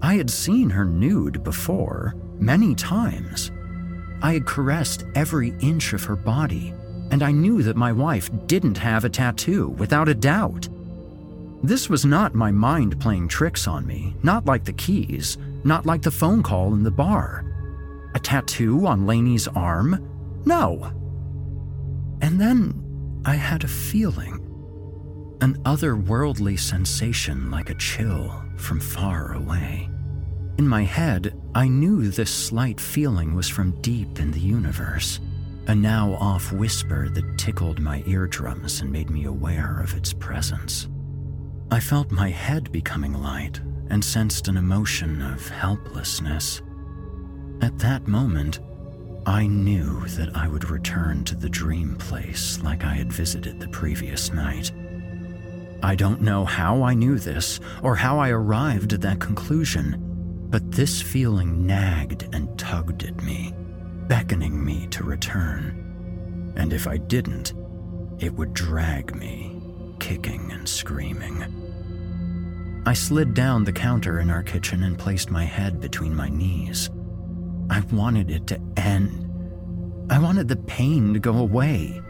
I had seen her nude before, many times. I had caressed every inch of her body, and I knew that my wife didn't have a tattoo, without a doubt. This was not my mind playing tricks on me, not like the keys, not like the phone call in the bar. A tattoo on Lainey's arm? No. And then I had a feeling. An otherworldly sensation like a chill from far away. In my head, I knew this slight feeling was from deep in the universe, a now off whisper that tickled my eardrums and made me aware of its presence. I felt my head becoming light and sensed an emotion of helplessness. At that moment, I knew that I would return to the dream place like I had visited the previous night. I don't know how I knew this or how I arrived at that conclusion but this feeling nagged and tugged at me, beckoning me to return. And if I didn't, it would drag me, kicking and screaming. I slid down the counter in our kitchen and placed my head between my knees. I wanted it to end. I wanted the pain to go away.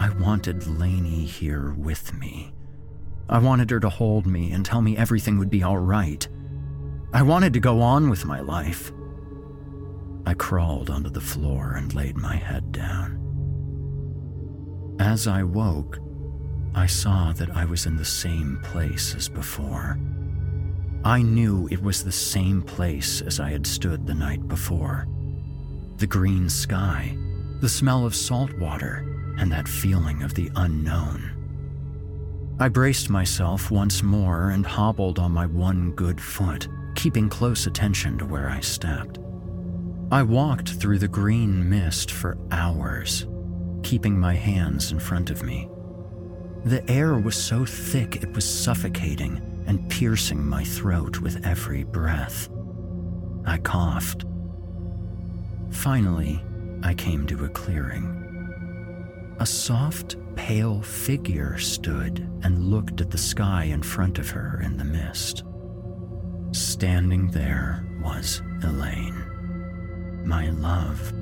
I wanted Lainey here with me. I wanted her to hold me and tell me everything would be all right. I wanted to go on with my life. I crawled onto the floor and laid my head down. As I woke, I saw that I was in the same place as before. I knew it was the same place as I had stood the night before. The green sky, the smell of salt water, and that feeling of the unknown. I braced myself once more and hobbled on my one good foot keeping close attention to where I stepped. I walked through the green mist for hours, keeping my hands in front of me. The air was so thick it was suffocating and piercing my throat with every breath. I coughed. Finally, I came to a clearing. A soft, pale figure stood and looked at the sky in front of her in the mist. Standing there was Elaine. My love,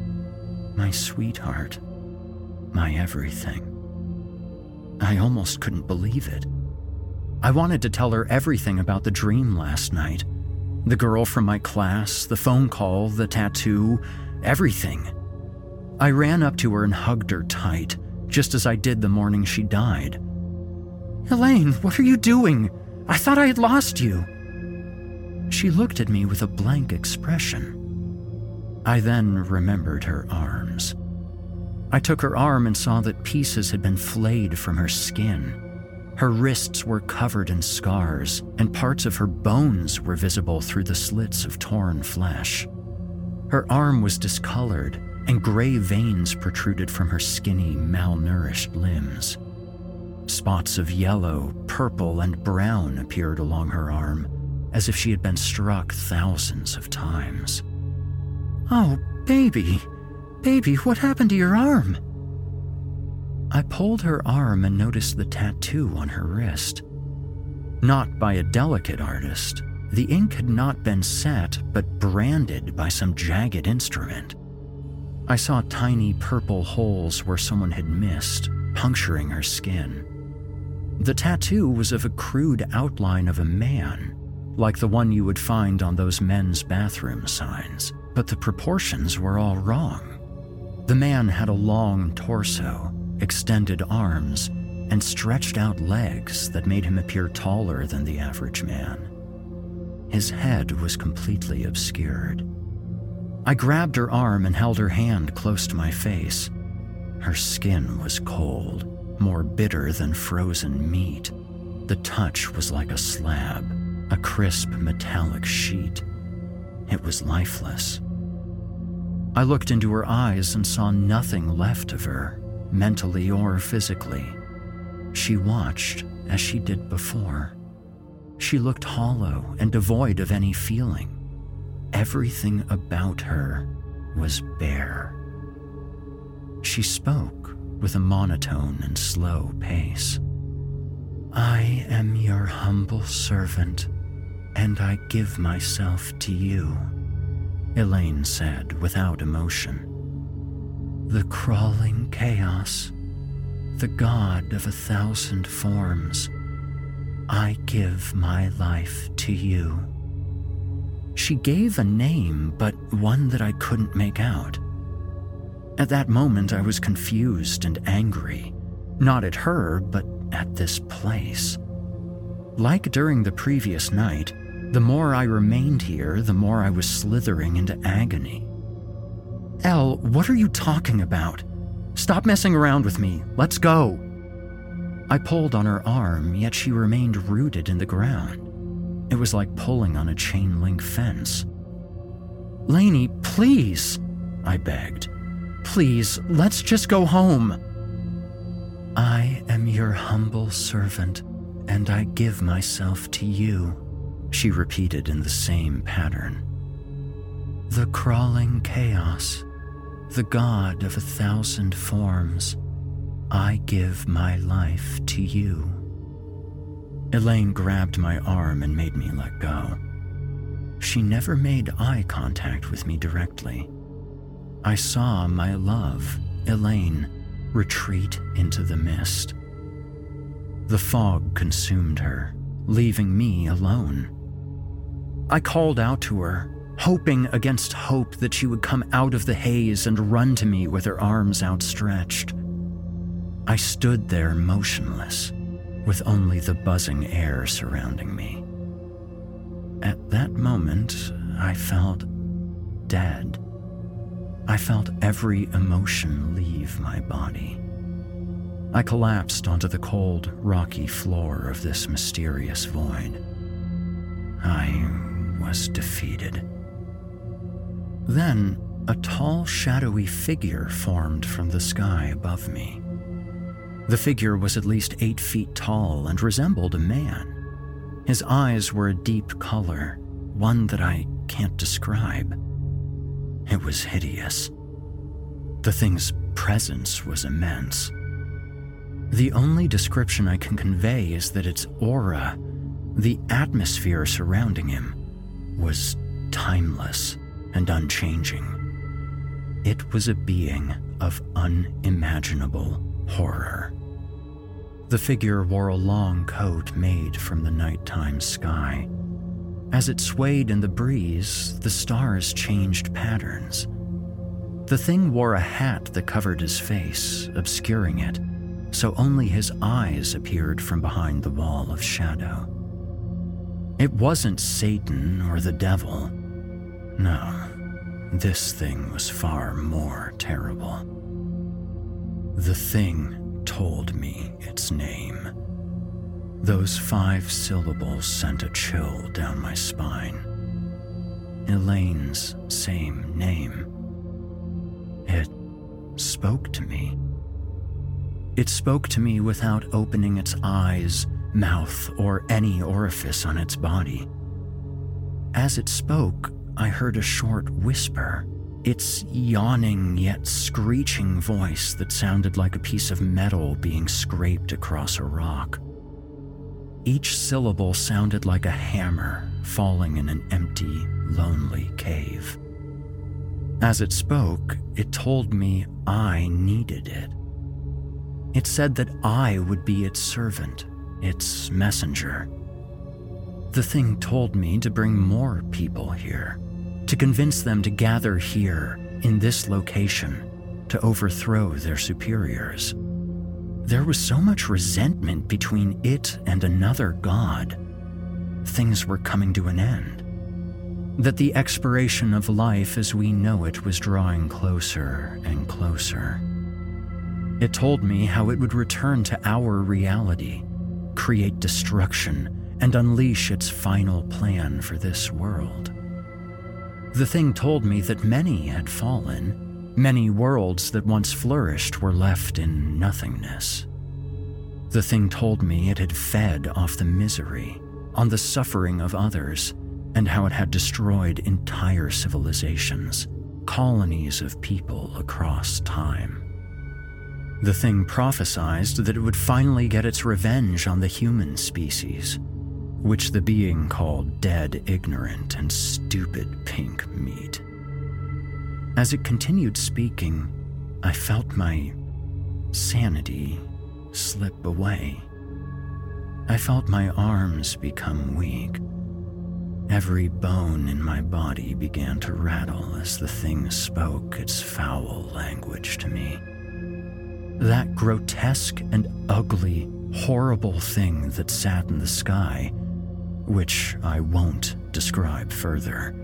my sweetheart, my everything. I almost couldn't believe it. I wanted to tell her everything about the dream last night the girl from my class, the phone call, the tattoo, everything. I ran up to her and hugged her tight, just as I did the morning she died. Elaine, what are you doing? I thought I had lost you. She looked at me with a blank expression. I then remembered her arms. I took her arm and saw that pieces had been flayed from her skin. Her wrists were covered in scars, and parts of her bones were visible through the slits of torn flesh. Her arm was discolored, and gray veins protruded from her skinny, malnourished limbs. Spots of yellow, purple, and brown appeared along her arm, as if she had been struck thousands of times. Oh, baby, baby, what happened to your arm? I pulled her arm and noticed the tattoo on her wrist. Not by a delicate artist, the ink had not been set, but branded by some jagged instrument. I saw tiny purple holes where someone had missed, puncturing her skin. The tattoo was of a crude outline of a man, like the one you would find on those men's bathroom signs, but the proportions were all wrong. The man had a long torso, extended arms, and stretched out legs that made him appear taller than the average man. His head was completely obscured. I grabbed her arm and held her hand close to my face. Her skin was cold, more bitter than frozen meat. The touch was like a slab, a crisp metallic sheet. It was lifeless. I looked into her eyes and saw nothing left of her, mentally or physically. She watched as she did before. She looked hollow and devoid of any feeling. Everything about her was bare. She spoke with a monotone and slow pace. I am your humble servant, and I give myself to you, Elaine said without emotion. The crawling chaos, the god of a thousand forms, I give my life to you. She gave a name, but one that I couldn't make out. At that moment, I was confused and angry, not at her, but at this place. Like during the previous night, the more I remained here, the more I was slithering into agony. Elle, what are you talking about? Stop messing around with me. Let's go. I pulled on her arm, yet she remained rooted in the ground. It was like pulling on a chain link fence. Lainey, please, I begged. Please, let's just go home. I am your humble servant, and I give myself to you, she repeated in the same pattern. The crawling chaos, the god of a thousand forms, I give my life to you. Elaine grabbed my arm and made me let go. She never made eye contact with me directly. I saw my love, Elaine, retreat into the mist. The fog consumed her, leaving me alone. I called out to her, hoping against hope that she would come out of the haze and run to me with her arms outstretched. I stood there motionless, with only the buzzing air surrounding me. At that moment, I felt dead. I felt every emotion leave my body. I collapsed onto the cold, rocky floor of this mysterious void. I was defeated. Then, a tall, shadowy figure formed from the sky above me. The figure was at least eight feet tall and resembled a man. His eyes were a deep color, one that I can't describe. It was hideous. The thing's presence was immense. The only description I can convey is that its aura, the atmosphere surrounding him, was timeless and unchanging. It was a being of unimaginable horror. The figure wore a long coat made from the nighttime sky. As it swayed in the breeze, the stars changed patterns. The thing wore a hat that covered his face, obscuring it, so only his eyes appeared from behind the wall of shadow. It wasn't Satan or the devil. No, this thing was far more terrible. The thing told me its name. Those five syllables sent a chill down my spine. Elaine's same name. It spoke to me. It spoke to me without opening its eyes, mouth, or any orifice on its body. As it spoke, I heard a short whisper, its yawning yet screeching voice that sounded like a piece of metal being scraped across a rock. Each syllable sounded like a hammer falling in an empty, lonely cave. As it spoke, it told me I needed it. It said that I would be its servant, its messenger. The thing told me to bring more people here, to convince them to gather here, in this location, to overthrow their superiors. There was so much resentment between it and another god. Things were coming to an end. That the expiration of life as we know it was drawing closer and closer. It told me how it would return to our reality, create destruction, and unleash its final plan for this world. The thing told me that many had fallen, Many worlds that once flourished were left in nothingness. The thing told me it had fed off the misery, on the suffering of others, and how it had destroyed entire civilizations, colonies of people across time. The thing prophesied that it would finally get its revenge on the human species, which the being called dead, ignorant, and stupid pink meat. As it continued speaking, I felt my sanity slip away. I felt my arms become weak. Every bone in my body began to rattle as the thing spoke its foul language to me. That grotesque and ugly, horrible thing that sat in the sky, which I won't describe further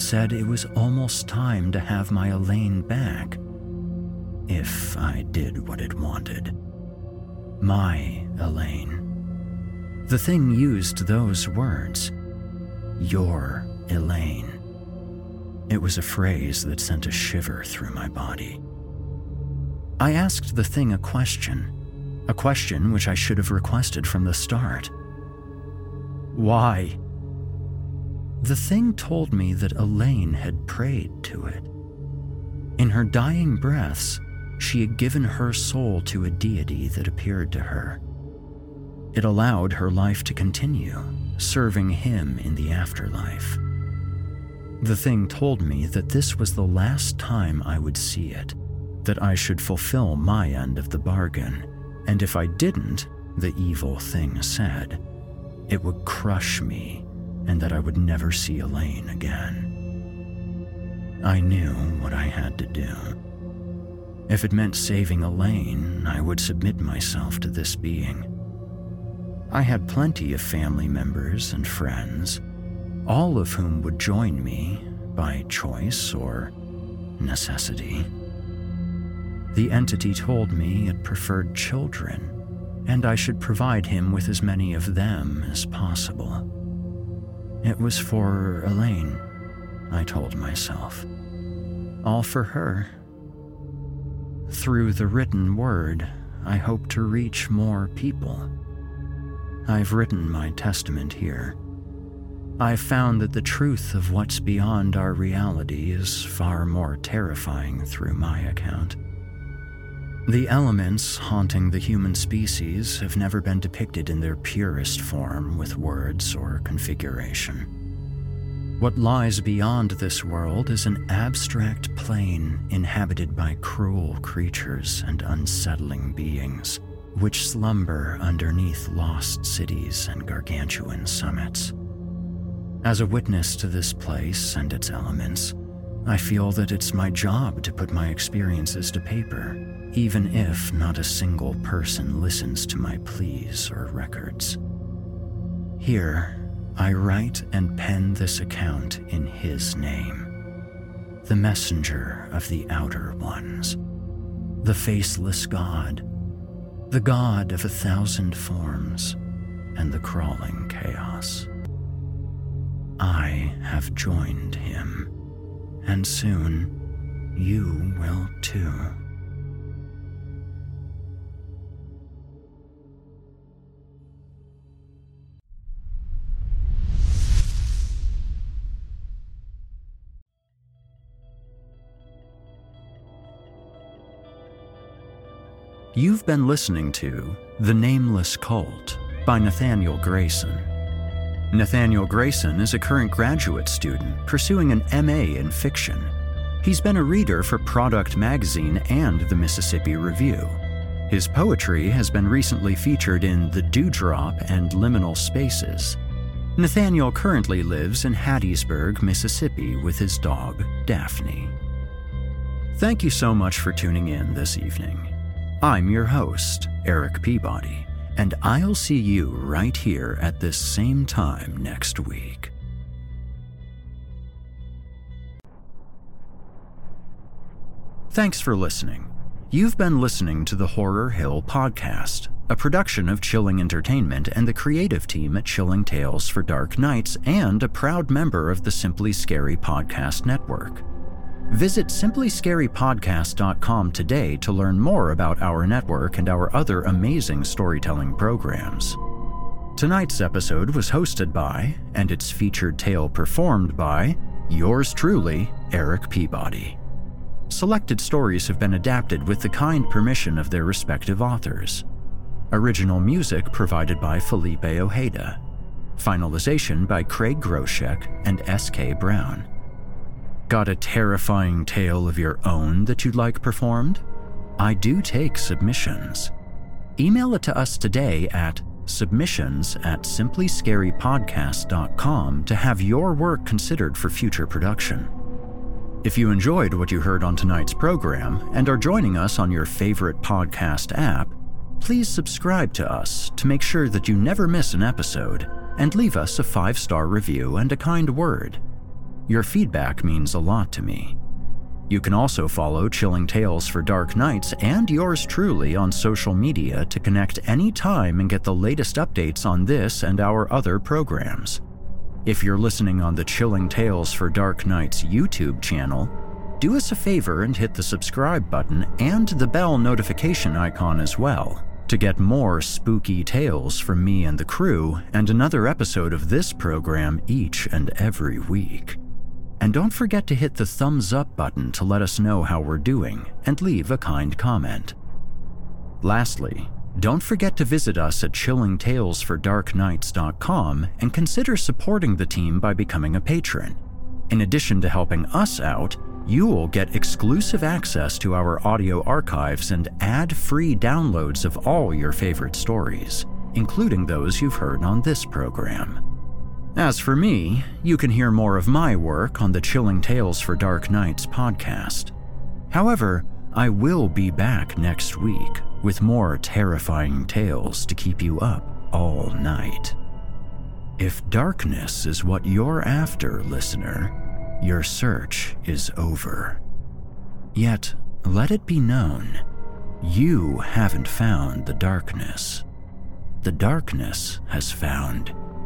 said it was almost time to have my Elaine back. If I did what it wanted. My Elaine. The thing used those words. Your Elaine. It was a phrase that sent a shiver through my body. I asked the thing a question, a question which I should have requested from the start. Why? The thing told me that Elaine had prayed to it. In her dying breaths, she had given her soul to a deity that appeared to her. It allowed her life to continue, serving him in the afterlife. The thing told me that this was the last time I would see it, that I should fulfill my end of the bargain, and if I didn't, the evil thing said, it would crush me and that I would never see Elaine again. I knew what I had to do. If it meant saving Elaine, I would submit myself to this being. I had plenty of family members and friends, all of whom would join me by choice or necessity. The entity told me it preferred children, and I should provide him with as many of them as possible. It was for Elaine, I told myself. All for her. Through the written word, I hope to reach more people. I've written my testament here. I've found that the truth of what's beyond our reality is far more terrifying through my account. The elements haunting the human species have never been depicted in their purest form with words or configuration. What lies beyond this world is an abstract plane inhabited by cruel creatures and unsettling beings, which slumber underneath lost cities and gargantuan summits. As a witness to this place and its elements, I feel that it's my job to put my experiences to paper even if not a single person listens to my pleas or records. Here, I write and pen this account in His name, the messenger of the Outer Ones, the faceless God, the God of a thousand forms, and the crawling chaos. I have joined him, and soon you will too. You've been listening to The Nameless Cult by Nathaniel Grayson. Nathaniel Grayson is a current graduate student pursuing an MA in fiction. He's been a reader for Product Magazine and the Mississippi Review. His poetry has been recently featured in The Dewdrop and Liminal Spaces. Nathaniel currently lives in Hattiesburg, Mississippi with his dog, Daphne. Thank you so much for tuning in this evening. I'm your host, Eric Peabody, and I'll see you right here at this same time next week. Thanks for listening. You've been listening to the Horror Hill Podcast, a production of Chilling Entertainment and the creative team at Chilling Tales for Dark Nights, and a proud member of the Simply Scary Podcast Network. Visit simplyscarypodcast.com today to learn more about our network and our other amazing storytelling programs. Tonight's episode was hosted by, and its featured tale performed by, yours truly, Eric Peabody. Selected stories have been adapted with the kind permission of their respective authors. Original music provided by Felipe Ojeda. Finalization by Craig Groshek and S.K. Brown. Got a terrifying tale of your own that you'd like performed? I do take submissions. Email it to us today at submissions at simplyscarypodcast.com to have your work considered for future production. If you enjoyed what you heard on tonight's program and are joining us on your favorite podcast app, please subscribe to us to make sure that you never miss an episode and leave us a five star review and a kind word. Your feedback means a lot to me. You can also follow Chilling Tales for Dark Nights and yours truly on social media to connect anytime and get the latest updates on this and our other programs. If you're listening on the Chilling Tales for Dark Nights YouTube channel, do us a favor and hit the subscribe button and the bell notification icon as well to get more spooky tales from me and the crew and another episode of this program each and every week. And don't forget to hit the thumbs up button to let us know how we're doing and leave a kind comment. Lastly, don't forget to visit us at chillingtalesfordarknights.com and consider supporting the team by becoming a patron. In addition to helping us out, you will get exclusive access to our audio archives and ad free downloads of all your favorite stories, including those you've heard on this program. As for me, you can hear more of my work on the Chilling Tales for Dark Nights podcast. However, I will be back next week with more terrifying tales to keep you up all night. If darkness is what you're after, listener, your search is over. Yet, let it be known, you haven't found the darkness. The darkness has found